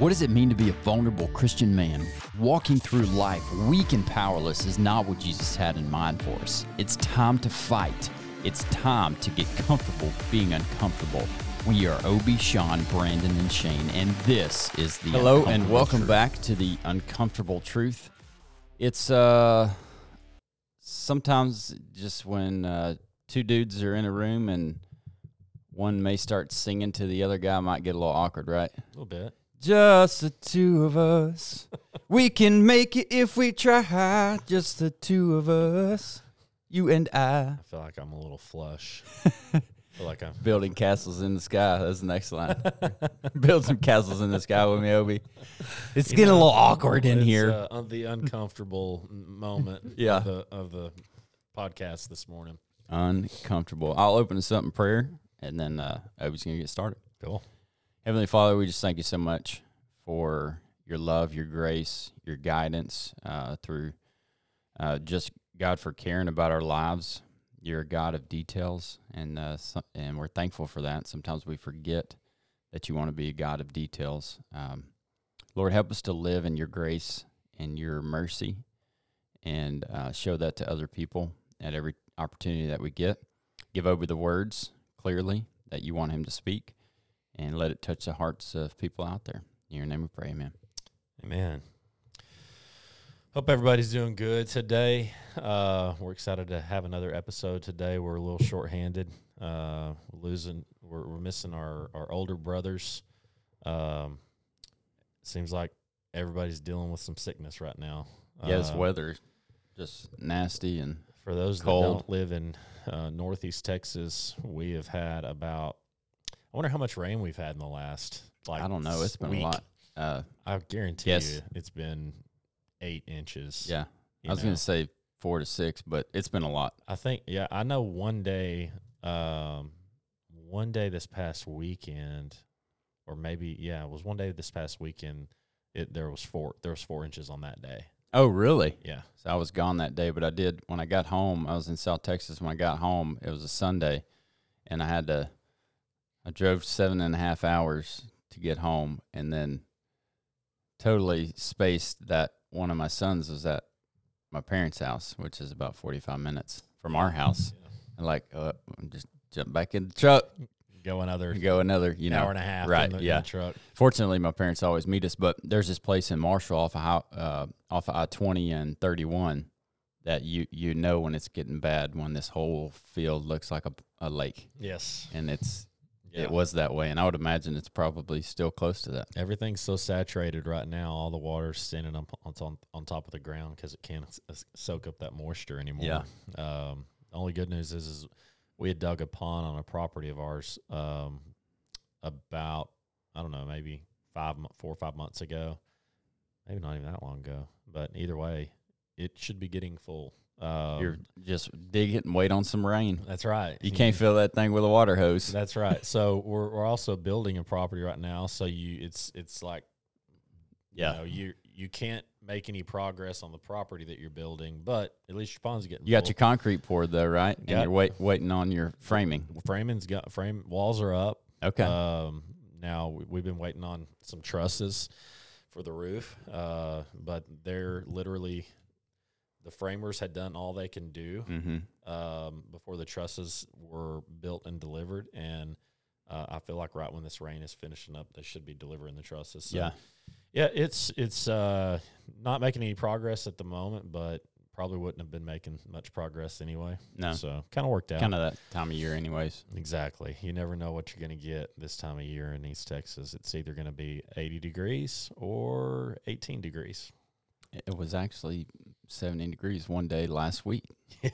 What does it mean to be a vulnerable Christian man? Walking through life weak and powerless is not what Jesus had in mind for us. It's time to fight. It's time to get comfortable being uncomfortable. We are Obi, Sean, Brandon, and Shane, and this is the Hello and welcome Truth. back to the uncomfortable truth. It's uh sometimes just when uh, two dudes are in a room and one may start singing to the other guy might get a little awkward, right? A little bit. Just the two of us. we can make it if we try. Just the two of us. You and I. I feel like I'm a little flush. I feel like I'm. Building castles in the sky. That's the next line. Build some castles in the sky with me, Obi. It's You getting a know, little awkward in it's, here. Uh, un- the uncomfortable moment Yeah. of, the, of the podcast this morning. uncomfortable. I'll open us up in prayer, and then uh, Obi's going to get started. Cool. Heavenly Father, we just thank you so much for your love, your grace, your guidance uh, through uh, just God for caring about our lives. You're a God of details, and uh, and we're thankful for that. Sometimes we forget that you want to be a God of details. Um, Lord, help us to live in your grace and your mercy, and uh, show that to other people at every opportunity that we get. Give over the words clearly that you want him to speak and let it touch the hearts of people out there. In your name we pray, amen. Amen. Hope everybody's doing good today. Uh, we're excited to have another episode today. We're a little shorthanded. Uh, losing, we're, we're missing our, our older brothers. Um, seems like everybody's dealing with some sickness right now. Yeah, this Uh, weather just nasty and For those Cold. that don't live in uh, Northeast Texas, we have had about. I wonder how much rain we've had in the last. Like I don't know. It's been week. a lot. Uh, I guarantee Yes. you, it's been eight inches. yeah, I was know. going to say four to six, but it's been a lot. I think yeah, I know one day, um, one day this past weekend, or maybe yeah, it was one day this past weekend. It there was four there was four inches on that day. Oh, really? Yeah, So I was gone that day, but I did when I got home. I was in South Texas when I got home. It was a Sunday, and I had to. I drove seven and a half hours to get home, and then totally spaced that one of my sons was at my parents' house, which is about forty-five minutes from our house. And like, uh, just jump back in the truck, go another go another, you know, hour and a half. right, in the, yeah. truck. Fortunately, my parents always meet us, but there's this place in Marshall off of uh, off of I twenty and thirty one that you you know when it's getting bad when this whole field looks like a, a lake, Yes, and it's yeah. it was that way, and I would imagine it's probably still close to that. Everything's so saturated right now. All the water's standing up on on, on top of the ground because it can't s- soak up that moisture anymore. Yeah. Um, only good news is, is we had dug a pond on a property of ours um, about I don't know maybe five four or five months ago, maybe not even that long ago. But either way, it should be getting full. Um, You're just dig it and wait on some rain. that's right. You can't fill that thing with a water hose. That's right. So we're we're also building a property right now. So you it's it's like Yeah. you know, you you can't make any progress on the property that you're building, but at least your pond's getting You got your concrete poured though, right? And Got- you're wait, waiting on your framing. framing's got frame walls are up. Okay. Um, now we, we've been waiting on some trusses for the roof, uh, but they're literally the framers had done all they can do mm-hmm. um, before the trusses were built and delivered, and uh, I feel like right when this rain is finishing up, they should be delivering the trusses. So, Yeah. yeah, it's it's uh, not making any progress at the moment, but probably wouldn't have been making much progress anyway. No. So kind of worked out. Kind of that time of year, anyways. Exactly. You never know what you're going to get this time of year in East Texas. It's either going to be 80 degrees or 18 degrees. It was actually 70 degrees one day last week. Yeah.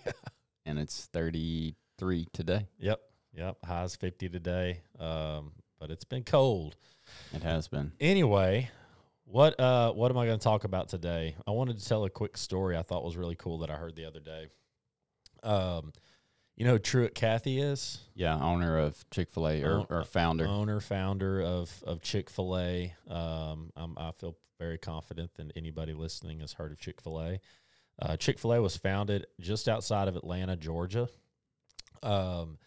And it's 33 today. Yep. Yep. Highs 50 today. Um, but it's been cold. It has been. Anyway, what uh what am I going to talk about today? I wanted to tell a quick story I thought was really cool that I heard the other day. Um, you know who Truett Cathy is? Yeah, owner of Chick fil A or, or founder. owner, founder of of Chick Fil A. Um, I feel very confident that anybody listening has heard of Chick Fil A. Uh, Chick Fil A was founded just outside of Atlanta, Georgia. Um,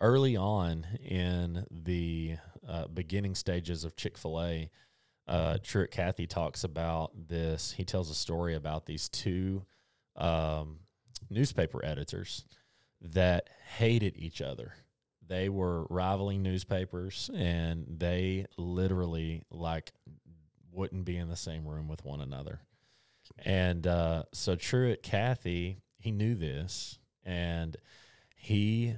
early on in the uh, beginning stages of Chick Fil A, uh, Truett Cathy talks about this. He tells a story about these two um, newspaper editors that hated each other. They were rivaling newspapers, and they literally like wouldn't be in the same room with one another. And uh, so Truett Cathy, he knew this, and he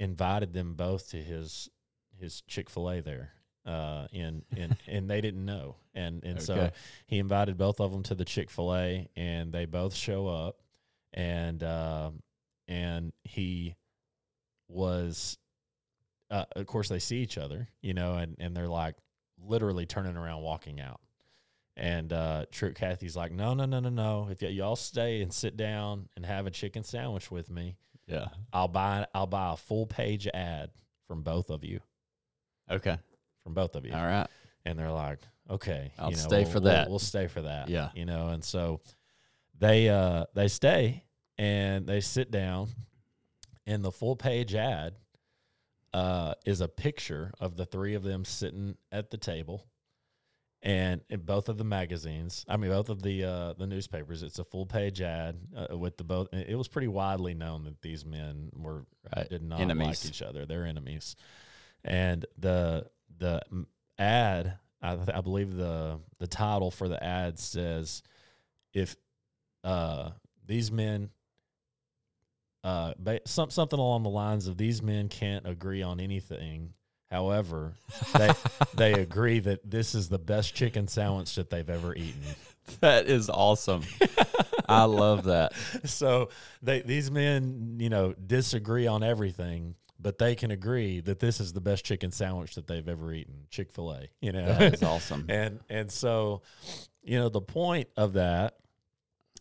invited them both to his his Chick Fil A there, uh, and and and they didn't know, and and so he invited both of them to the Chick Fil A, and they both show up, and um and he was, uh, of course, they see each other, you know, and and they're like literally turning around, walking out. And uh, Truett Cathy's like, no, no, no, no, no. If y- y'all stay and sit down and have a chicken sandwich with me, Yeah. I'll buy I'll buy a full page ad from both of you, Okay. from both of you. All right. And they're like, okay, I'll you know, stay we'll- for we'll- that. We'll, stay for that. Yeah. you know. And so they uh they stay and they sit down, and the full page ad uh is a picture of the three of them sitting at the table. And in both of the magazines, I mean, both of the uh, the newspapers, it's a full page ad uh, with the both. It was pretty widely known that these men were Right. did not Enemies. like each other. They're enemies. And the the ad, I, I believe the the title for the ad says, if uh, these men, uh, some, something along the lines of these men can't agree on anything. However, they they agree that this is the best chicken sandwich that they've ever eaten. That is awesome. I love that. so they these men, you know, disagree on everything, but they can agree that this is the best chicken sandwich that they've ever eaten. Chick fil A, you know. That is awesome. and and so, you know, the point of that,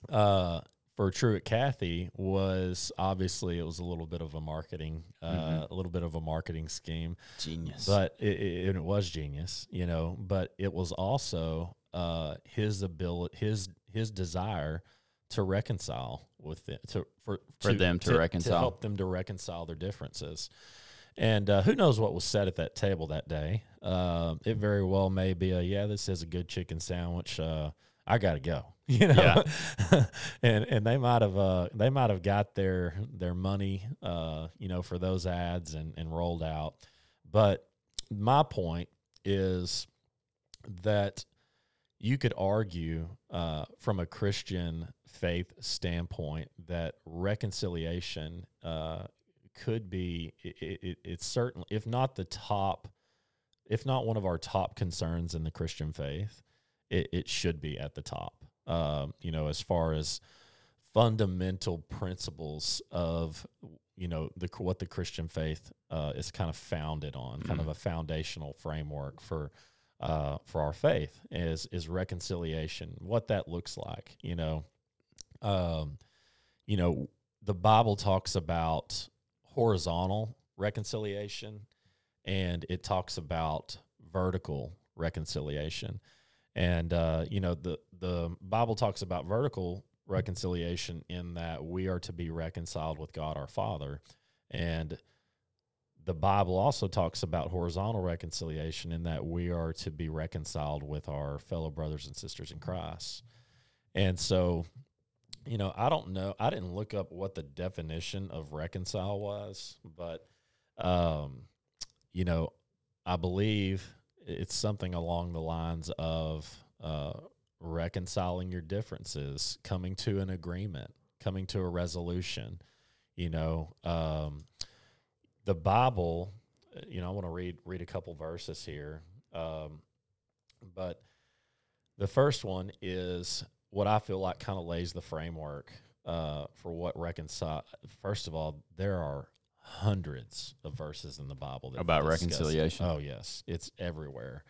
uh, for Truett Cathy was obviously it was a little bit of a marketing, uh, Mhm. a little bit of a marketing scheme, Genius. but it, it, it was genius, you know. But it was also uh, his ability, his his desire to reconcile with them, to for For them to reconcile. to help them to reconcile their differences. And uh, who knows what was said at that table that day? Uh, it very well may be a yeah, this is a good chicken sandwich. Uh, I gotta go, you know. and and they might have uh, they might have got their their money, uh, you know, for those ads and and rolled out. But my point is that you could argue uh, from a Christian faith standpoint that reconciliation uh, could be it, it, it's certainly if not the top if not one of our top concerns in the christian faith it, it should be at the top um, you know as far as fundamental principles of you know the what the christian faith uh, is kind of founded on kind of a foundational framework for uh, for our faith is is reconciliation what that looks like you know. Um, you know the bible talks about horizontal reconciliation and it talks about vertical reconciliation and uh, you know the the bible talks about vertical reconciliation in that we are to be reconciled with god our father. And the bible also talks about horizontal reconciliation in that we are to be reconciled with our fellow brothers and sisters in christ. And so you know i don't know i didn't look up what the definition of reconcile was but um you know i believe it's something along the lines of uh, reconciling your differences, coming to an agreement, coming to a resolution. You know, um, the Bible. uh, You know, I want to read read a couple verses here, um, but the first one is what I feel like kind of lays the framework uh, for what reconcile. First of all, there are hundreds of verses in the Bible that About reconciliation. Oh yes, it's everywhere.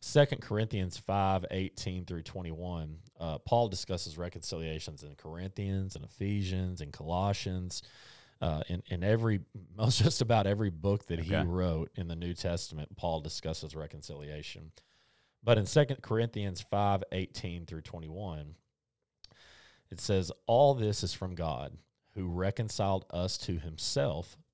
Second Corinthians 5, 18 through 21, uh, Paul discusses reconciliations in Corinthians and Ephesians and Colossians. Uh, in, in every, most just about every book that he wrote in the New Testament, Paul discusses reconciliation. But in Second Corinthians 5, 18 through 21, it says, All this is from God, who reconciled us to himself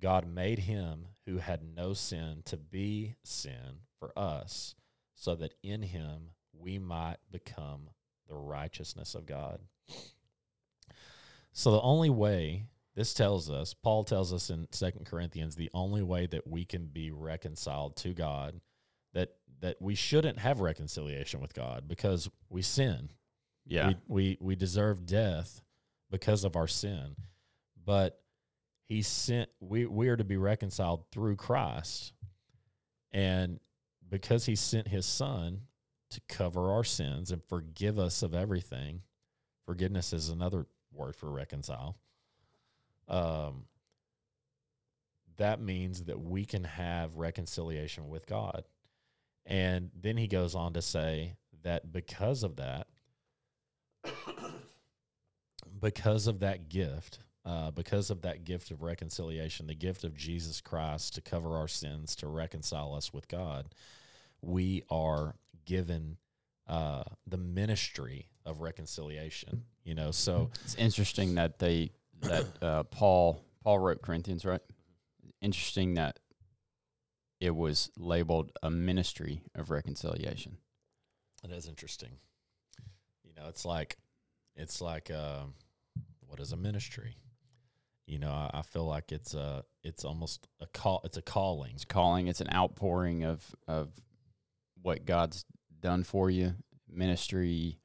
God made him who had no sin to be sin for us, so that in him we might become the righteousness of God. So the only way this tells us, Paul tells us in Second Corinthians, the only way that we can be reconciled to God, that that we shouldn't have reconciliation with God because we sin. Yeah. We we, we deserve death because of our sin. But he sent we we are to be reconciled through Christ. And because he sent his son to cover our sins and forgive us of everything. Forgiveness is another word for reconcile. Um, that means that we can have reconciliation with God. And then he goes on to say that because of that, because of that gift, uh, because of that gift of reconciliation, the gift of Jesus Christ to cover our sins, to reconcile us with God, we are given uh, the ministry of reconciliation. You know, so it's interesting that they that uh, Paul Paul wrote Corinthians, right? Interesting that it was labeled a ministry of reconciliation. It is interesting. You know, it's like it's like uh, what is a ministry? You know, I, I feel like it's a it's almost a call. It's a calling. It's calling. It's an outpouring of of what God's done for you. Ministry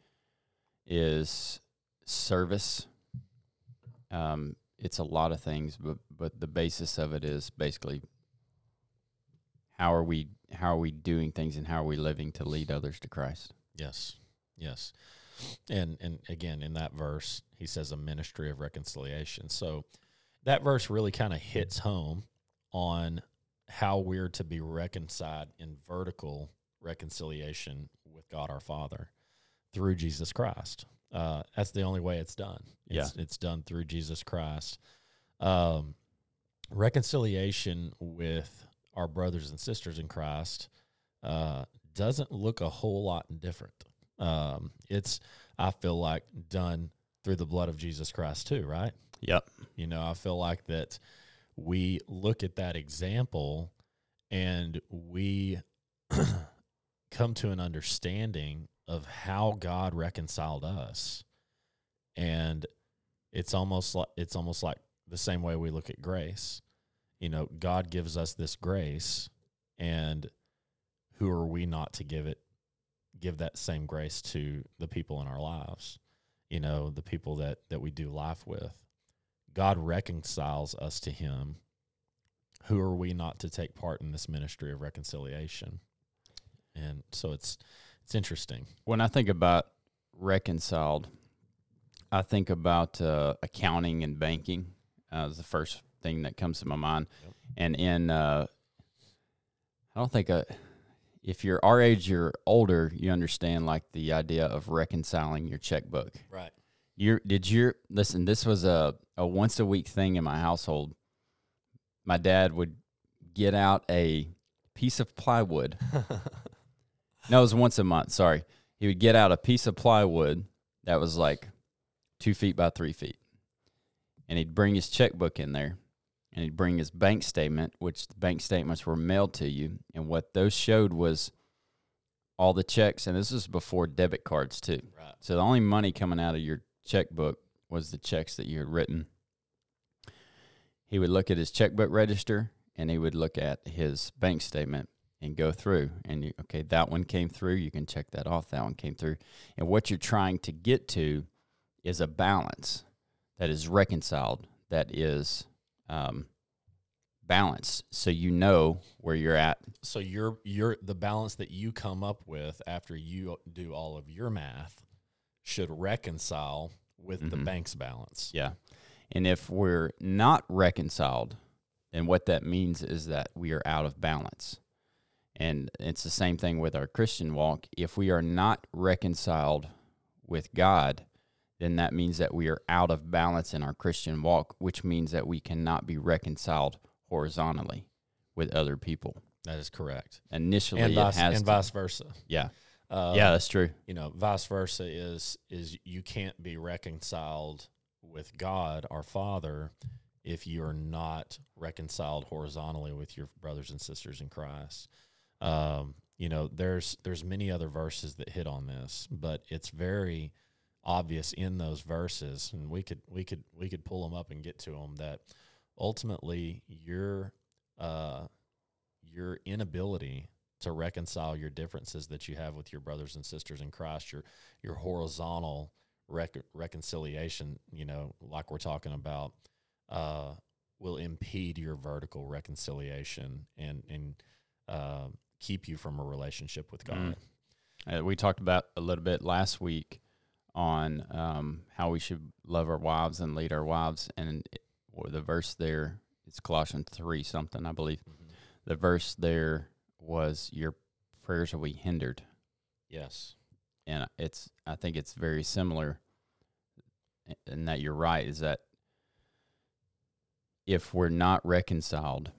is service. Um, it's a lot of things, but but the basis of it is basically how are we how are we doing things and how are we living to lead others to Christ? Yes, yes, and and again in that verse he says a ministry of reconciliation. So that verse really kind of hits home on how we're to be reconciled in vertical reconciliation with God our Father through Jesus Christ. Uh, that's the only way it's done. It's, Yeah. it's done through Jesus Christ. Um, reconciliation with our brothers and sisters in Christ uh, doesn't look a whole lot different. Um, it's, I feel like, done through the blood of Jesus Christ too, right? Yep. You know, I feel like that we look at that example and we come to an understanding of how God reconciled us. And it's almost like it's almost like the same way we look at grace. You know, God gives us this grace and who are we not to give it give that same grace to the people in our lives? You know, the people that that we do life with. God reconciles us to him. Who are we not to take part in this ministry of reconciliation? And so it's it's interesting. When I think about reconciled, I think about uh, accounting and banking. Uh, is the first thing that comes to my mind. Yep. And in, uh, I don't think uh, if you're our age, you're older, you understand like the idea of reconciling your checkbook. Right. You did you listen? This was a a once a week thing in my household. My dad would get out a piece of plywood. no, it was once a month. Sorry, he would get out a piece of plywood that was like two feet by three feet, and he'd bring his checkbook in there, and he'd bring his bank statement, which the bank statements were mailed to you, and what those showed was all the checks, and this was before debit cards too. right. So the only money coming out of your checkbook was the checks that you had written. He would look at his checkbook register and he would look at his bank statement and go through and you, okay, that one came through, you can check that off. That one came through. And what you're trying to get to is a balance that is reconciled, that is um, balanced, so you know where you're at. So your your the balance that you come up with after you do all of your math should reconcile with the Mhm. bank's balance. Yeah. And if we're not reconciled, then what that means is that we are out of balance. And it's the same thing with our Christian walk. If we are not reconciled with God, then that means that we are out of balance in our Christian walk, which means that we cannot be reconciled horizontally with other people. That is correct. Initially, And it vice, has and to- vice versa. yeah, Uh, yeah, that's true. you know, vice versa is is you can't be reconciled with God, our Father, if you are not reconciled horizontally with your brothers and sisters in Christ. Um, you know, there's there's many other verses that hit on this, but it's very obvious in those verses, and we could we could we could pull them up and get to them that ultimately your uh, your inability to reconcile your differences that you have with your brothers and sisters in Christ, your your horizontal rec- reconciliation, you know, like we're talking about, uh, will impede your vertical reconciliation and and uh, keep you from a relationship with God. Mm. Uh, we talked about a little bit last week on um, how we should love our wives and lead our wives, and it, the verse there it's Colossians three something, I believe. The verse there was your prayers will be hindered, Yes. and it's I think it's very similar, in that you're right. Is that if we're not reconciled,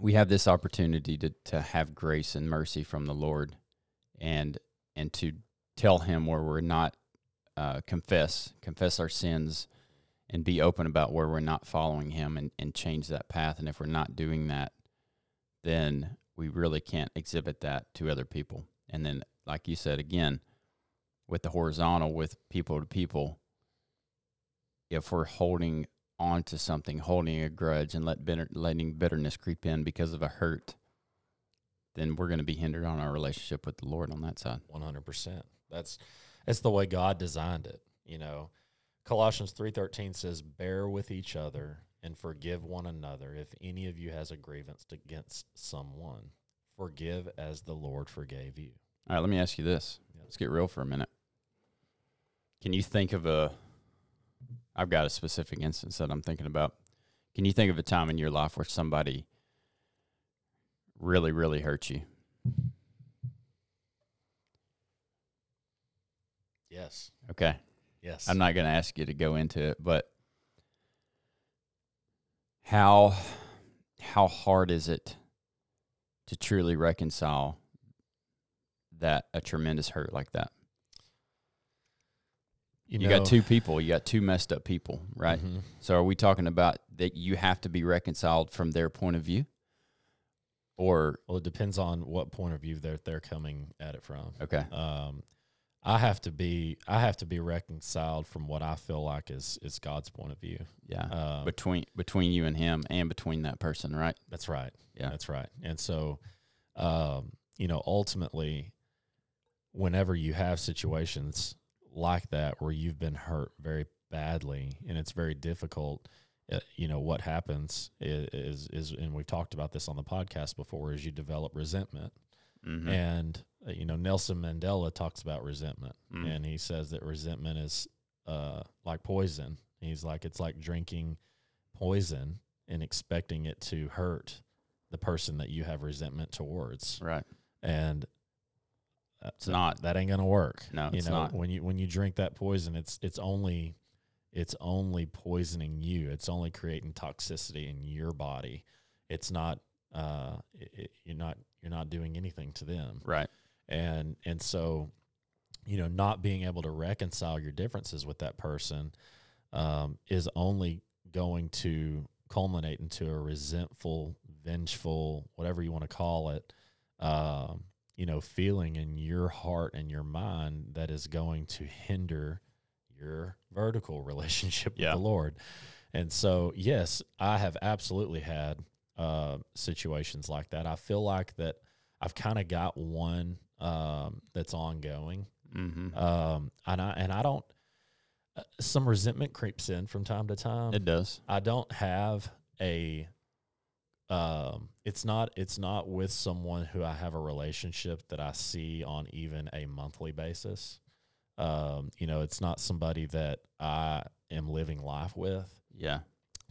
we have this opportunity to to have grace and mercy from the Lord, and and to tell Him where we're not uh, confess confess our sins, and be open about where we're not following Him, and and change that path. And if we're not doing that, then we really can't exhibit that to other people. And then, like you said again, with the horizontal, with people to people, if we're holding on to something, holding a grudge, and let bitter, letting bitterness creep in because of a hurt, then we're going to be hindered on our relationship with the Lord on that side. One hundred percent. That's that's the way God designed it. You know, Colossians three thirteen says, "Bear with each other and forgive one another. If any of you has a grievance against someone, forgive as the Lord forgave you." All right, let me ask you this. Yep. Let's get real for a minute. Can you think of a? I've got a specific instance that I'm thinking about. Can you think of a time in your life where somebody really, really hurt you? Yes. Okay. Yes. I'm not going to ask you to go into it, but how how hard is it to truly reconcile that a tremendous hurt like that? You, got two people, you got two messed up people, right? Mhm. So are we talking about that you have to be reconciled from their point of view? Or Well, it depends on what point of view they're they're coming at it from. okay. Um, I have to be I have to be reconciled from what I feel like is is God's point of view. Yeah. Um, between between you and him and between that person, right? That's right. Yeah. That's right. And so, um, you know, ultimately, whenever you have situations like that where you've been hurt very badly and it's very difficult, uh, you know, what happens is, is, is, and we've talked about this on the podcast before, is you develop resentment. Mhm. And, uh, you know, Nelson Mandela talks about resentment Mm. and he says that resentment is uh, like poison. He's like, it's like drinking poison and expecting it to hurt the person that you have resentment towards. right. And uh, It's not. that ain't gonna work. No, you it's know, not. when you when you drink that poison, it's it's only it's only poisoning you. It's only creating toxicity in your body. It's not uh, it, it- you're not you're not doing anything to them Right. And and so you know not being able to reconcile your differences with that person um, is only going to culminate into a resentful vengeful whatever you want to call it um, you know feeling in your heart and your mind that is going to hinder your vertical relationship Yeah. with the lord and so yes i have absolutely had uh, situations like that i feel like that i've kind of got one um, that's ongoing Mm-hmm. um, and I and I don't. Uh, some resentment creeps in from time to time. it does. I don't have a. Um, it's not. It's not with someone who I have a relationship that I see on even a monthly basis. Um, you know, it's not somebody that I am living life with. Yeah.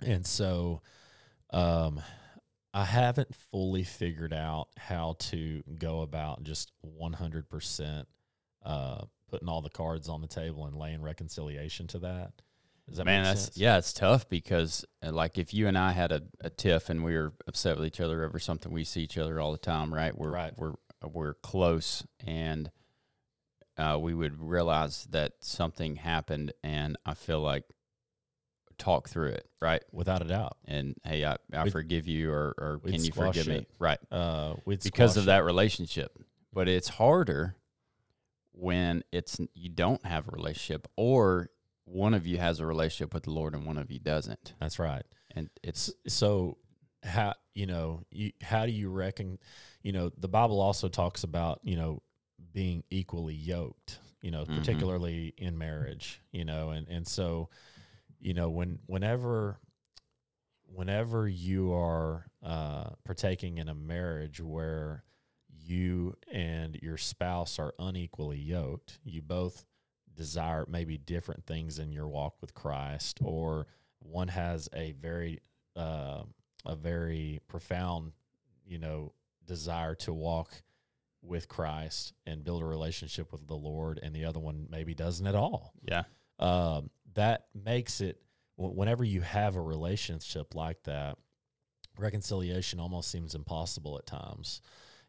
And so um I haven't fully figured out how to go about just 100% uh putting all the cards on the table and laying reconciliation to that. Does that Man, make that's sense? yeah, it's tough because uh, like if you and I had a, a tiff and we were upset with each other over something, we see each other all the time, right? We're Right. we're we're close, and uh, we would realize that something happened, and I feel like talk through it, right? without a doubt. And hey, I, I We'd- forgive you, or or can you forgive me, right? Uh, because of that relationship. But it's harder when it's you don't have a relationship, or one of you has a relationship with the Lord and one of you doesn't. That's right. and it's so how you know you how do you reckon you know the bible also talks about you know being equally yoked you know Mhm. particularly in marriage you know and and so you know when whenever whenever you are uh partaking in a marriage where you and your spouse are unequally yoked you both desire maybe different things in your walk with Christ or one has a very uh, a very profound, you know, desire to walk with Christ and build a relationship with the Lord, and the other one maybe doesn't at all. yeah, Um, that makes it whenever you have a relationship like that, reconciliation almost seems impossible at times.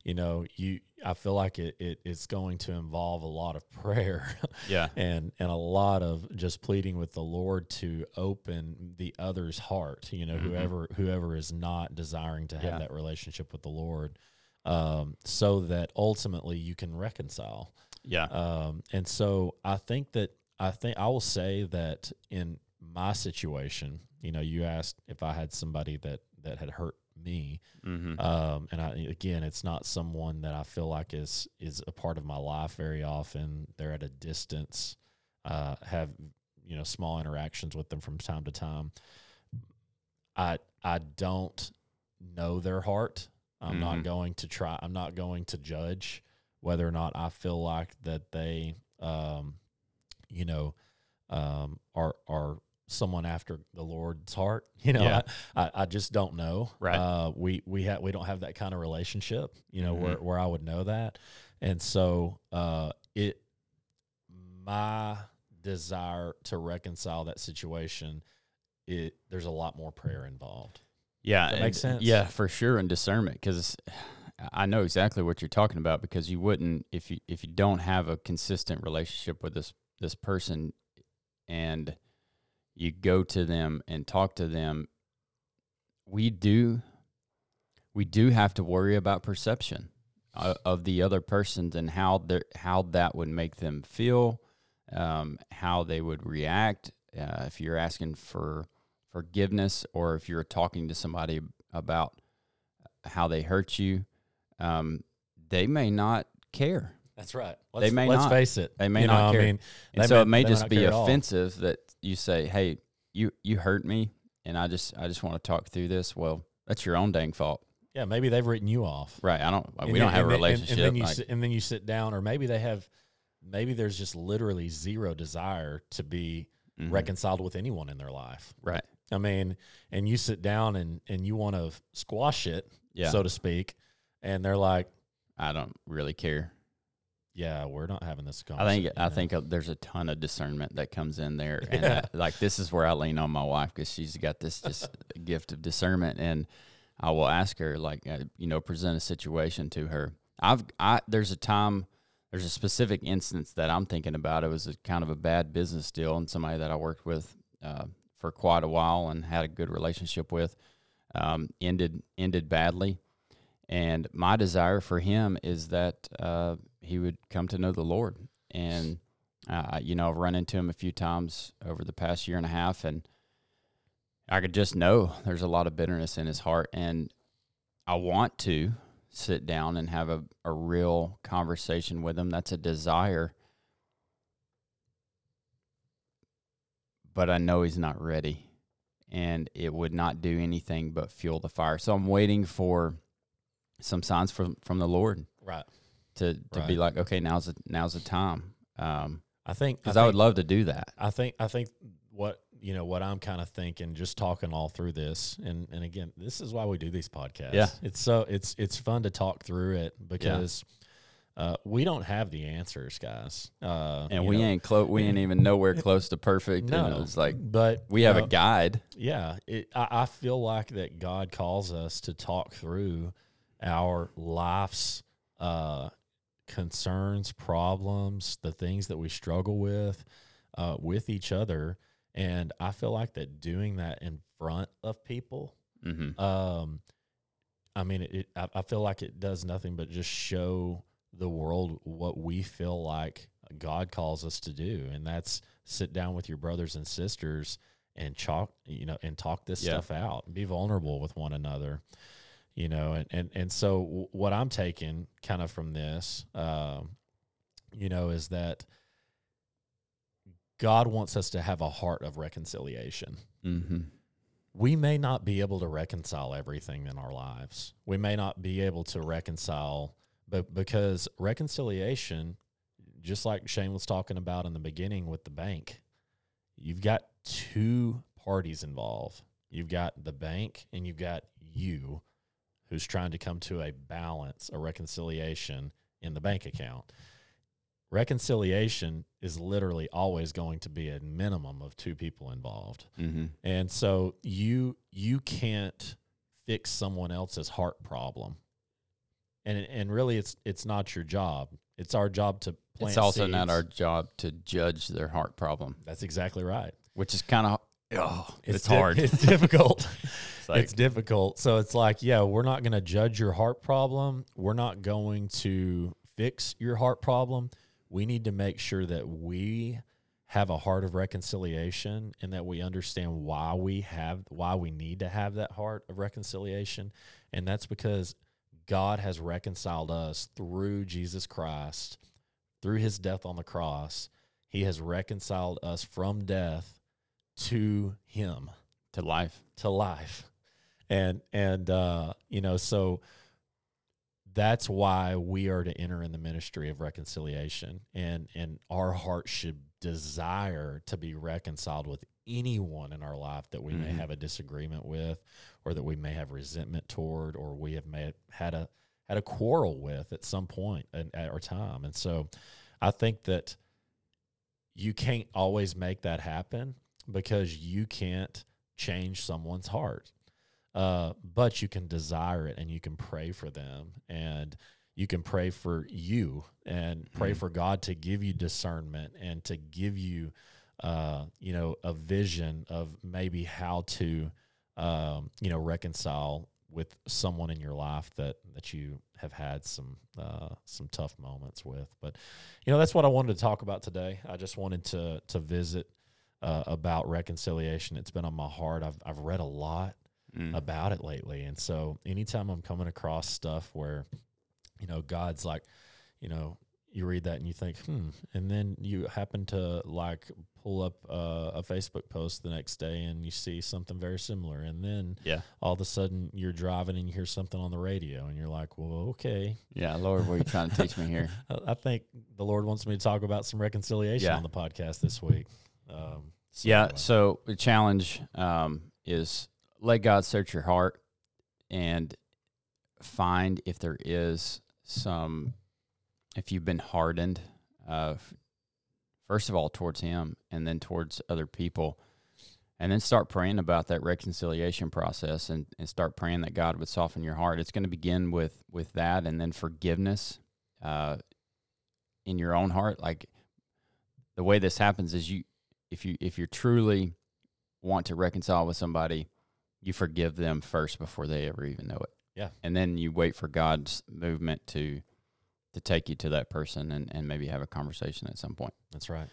You know, you I feel like it, it it's going to involve a lot of prayer yeah, and and a lot of just pleading with the Lord to open the other's heart. You know, Mhm. whoever whoever is not desiring to have Yeah. that relationship with the Lord, um, so that ultimately you can reconcile. yeah, Um, and so I think that I think I will say that in my situation, you know, you asked if I had somebody that that had hurt me, mm-hmm. um, and I, again, it's not someone that I feel like is is a part of my life very often. They're at a distance. Uh, have you know small interactions with them from time to time. I I don't know their heart. I'm Mhm. not going to try. I'm not going to judge whether or not I feel like that they, um, you know, um, are are someone after the Lord's heart. You know, Yeah. I, I, I just don't know. Right. Uh, we we have we don't have that kind of relationship. You know, where Mhm. where I would know that, and so uh, it my desire to reconcile that situation. It there's a lot more prayer involved. yeah. That make and- sense? Yeah, for sure, and discernment because I know exactly what you're talking about because you wouldn't if you if you don't have a consistent relationship with this this person and you go to them and talk to them we do we do have to worry about perception of the other person and how they how that would make them feel um, how they would react uh, if you're asking for forgiveness or if you're talking to somebody about how they hurt you um, they may not care That's right. They Let's, may let's not. face it. They may you know, not care. I mean, and They so may- it may they just be care at all. offensive that you say, "Hey, you you hurt me, and I just I just want to talk through this." Well, that's your own dang fault, yeah, maybe they've written you off. right? I don't. And we then- don't have a then- and- relationship. And, then you like- sit, and then you sit down, or maybe they have, maybe there's just literally zero desire to be Mhm. reconciled with anyone in their life. right? I mean, and you sit down and and you want to squash it, Yeah, so to speak, and they're like, I don't really care. "Yeah, we're not having this I think I think uh, there's a ton of discernment that comes in there, and uh, like this is where I lean on my wife because she's got this just gift of discernment, and I will ask her like uh, you know present a situation to her. I've I there's a time there's a specific instance that I'm thinking about. It was a kind of a bad business deal, and somebody that I worked with uh, for quite a while and had a good relationship with um, ended ended badly. And my desire for him is that uh, he would come to know the Lord. And uh, you know, I've run into him a few times over the past year and a half, and I could just know there's a lot of bitterness in his heart. And I want to sit down and have a, a real conversation with him. That's a desire. But I know he's not ready. And it would not do anything but fuel the fire. So I'm waiting for some signs from, from the Lord right. To, to be like, okay, now's the, now's the time. Um, I think because I, would love to do that. I think I think what you know what I'm kind of thinking, just talking all through this, and and again, this is why we do these podcasts. Yeah. it's so it's it's fun to talk through it because Uh, we don't have the answers, guys. Uh, And we know, ain't close. We ain't even nowhere close to perfect. no. it's like but we have uh, a guide. yeah, it, I, I feel like that God calls us to talk through our life's uh, concerns, problems, the things that we struggle with, uh, with each other, and I feel like that doing that in front of people, Mm-hmm. um, I mean, it, it I, I feel like it does nothing but just show the world what we feel like God calls us to do, and that's sit down with your brothers and sisters and chalk, you know, and talk this Yeah. stuff out, be vulnerable with one another, you know, and and and so w- what I'm taking kind of from this, um, you know, is that God wants us to have a heart of reconciliation Mm-hmm. we may not be able to reconcile everything in our lives. We may not be able to reconcile, but because reconciliation, just like Shane was talking about in the beginning with the bank, you've got two parties involved. You've got the bank and you've got you who's trying to come to a balance, a reconciliation in the bank account. Reconciliation is literally always going to be a minimum of two people involved. Mm-hmm. And so you you can't fix someone else's heart problem. And and really it's it's not your job. It's our job to plant It's also not our job to judge their heart problem, That's exactly right. which is kind of oh, it's, di- hard. It's difficult. It's like- it's difficult. So it's like, yeah, we're not going to judge your heart problem. We're not going to fix your heart problem. We need to make sure that we have a heart of reconciliation and that we understand why we have why we need to have that heart of reconciliation. And that's because God has reconciled us through Jesus Christ, through his death on the cross. He has reconciled us from death to him to life. to life and and uh you know so that's why we are to enter in the ministry of reconciliation and and our heart should desire to be reconciled with anyone in our life that we may Mhm. have a disagreement with or that we may have resentment toward or we have made had a had a quarrel with at some point in, at our time and so i think that you can't always make that happen because you can't change someone's heart. Uh, but you can desire it and you can pray for them and you can pray for you and pray Mhm. for God to give you discernment and to give you, uh, you know, a vision of maybe how to, um, you know, reconcile with someone in your life that that you have had some uh, some tough moments with. But you know, that's what I wanted to talk about today. I just wanted to to visit uh, about reconciliation. It's been on my heart. I've I've read a lot Mm. about it lately, and so anytime I'm coming across stuff where, you know, God's like, you know, you read that and you think, hmm, and then you happen to like pull up uh, a Facebook post the next day and you see something very similar, and then Yeah. all of a sudden you're driving and you hear something on the radio, and you're like, well, okay, Yeah, Lord, what are you trying to teach me here? I think the Lord wants me to talk about some reconciliation Yeah. on the podcast this week. Um, so yeah. anyway. So the challenge um, is let God search your heart and find if there is some, if you've been hardened, uh, first of all towards Him and then towards other people. And then start praying about that reconciliation process and, and start praying that God would soften your heart. It's going to begin with with that and then forgiveness uh, in your own heart. Like the way this happens is you if you if you truly want to reconcile with somebody, you forgive them first before they ever even know it. Yeah. And then you wait for God's movement to to take you to that person and, and maybe have a conversation at some point. that's right.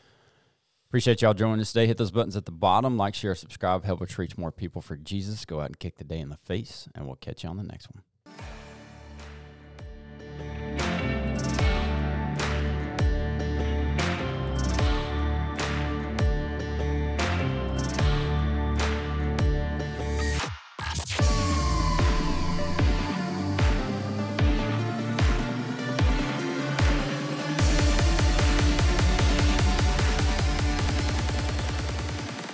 Appreciate y'all joining us today. Hit those buttons at the bottom. Like, share, subscribe. Help us reach more people for Jesus. Go out and kick the day in the face, and we'll catch you on the next one.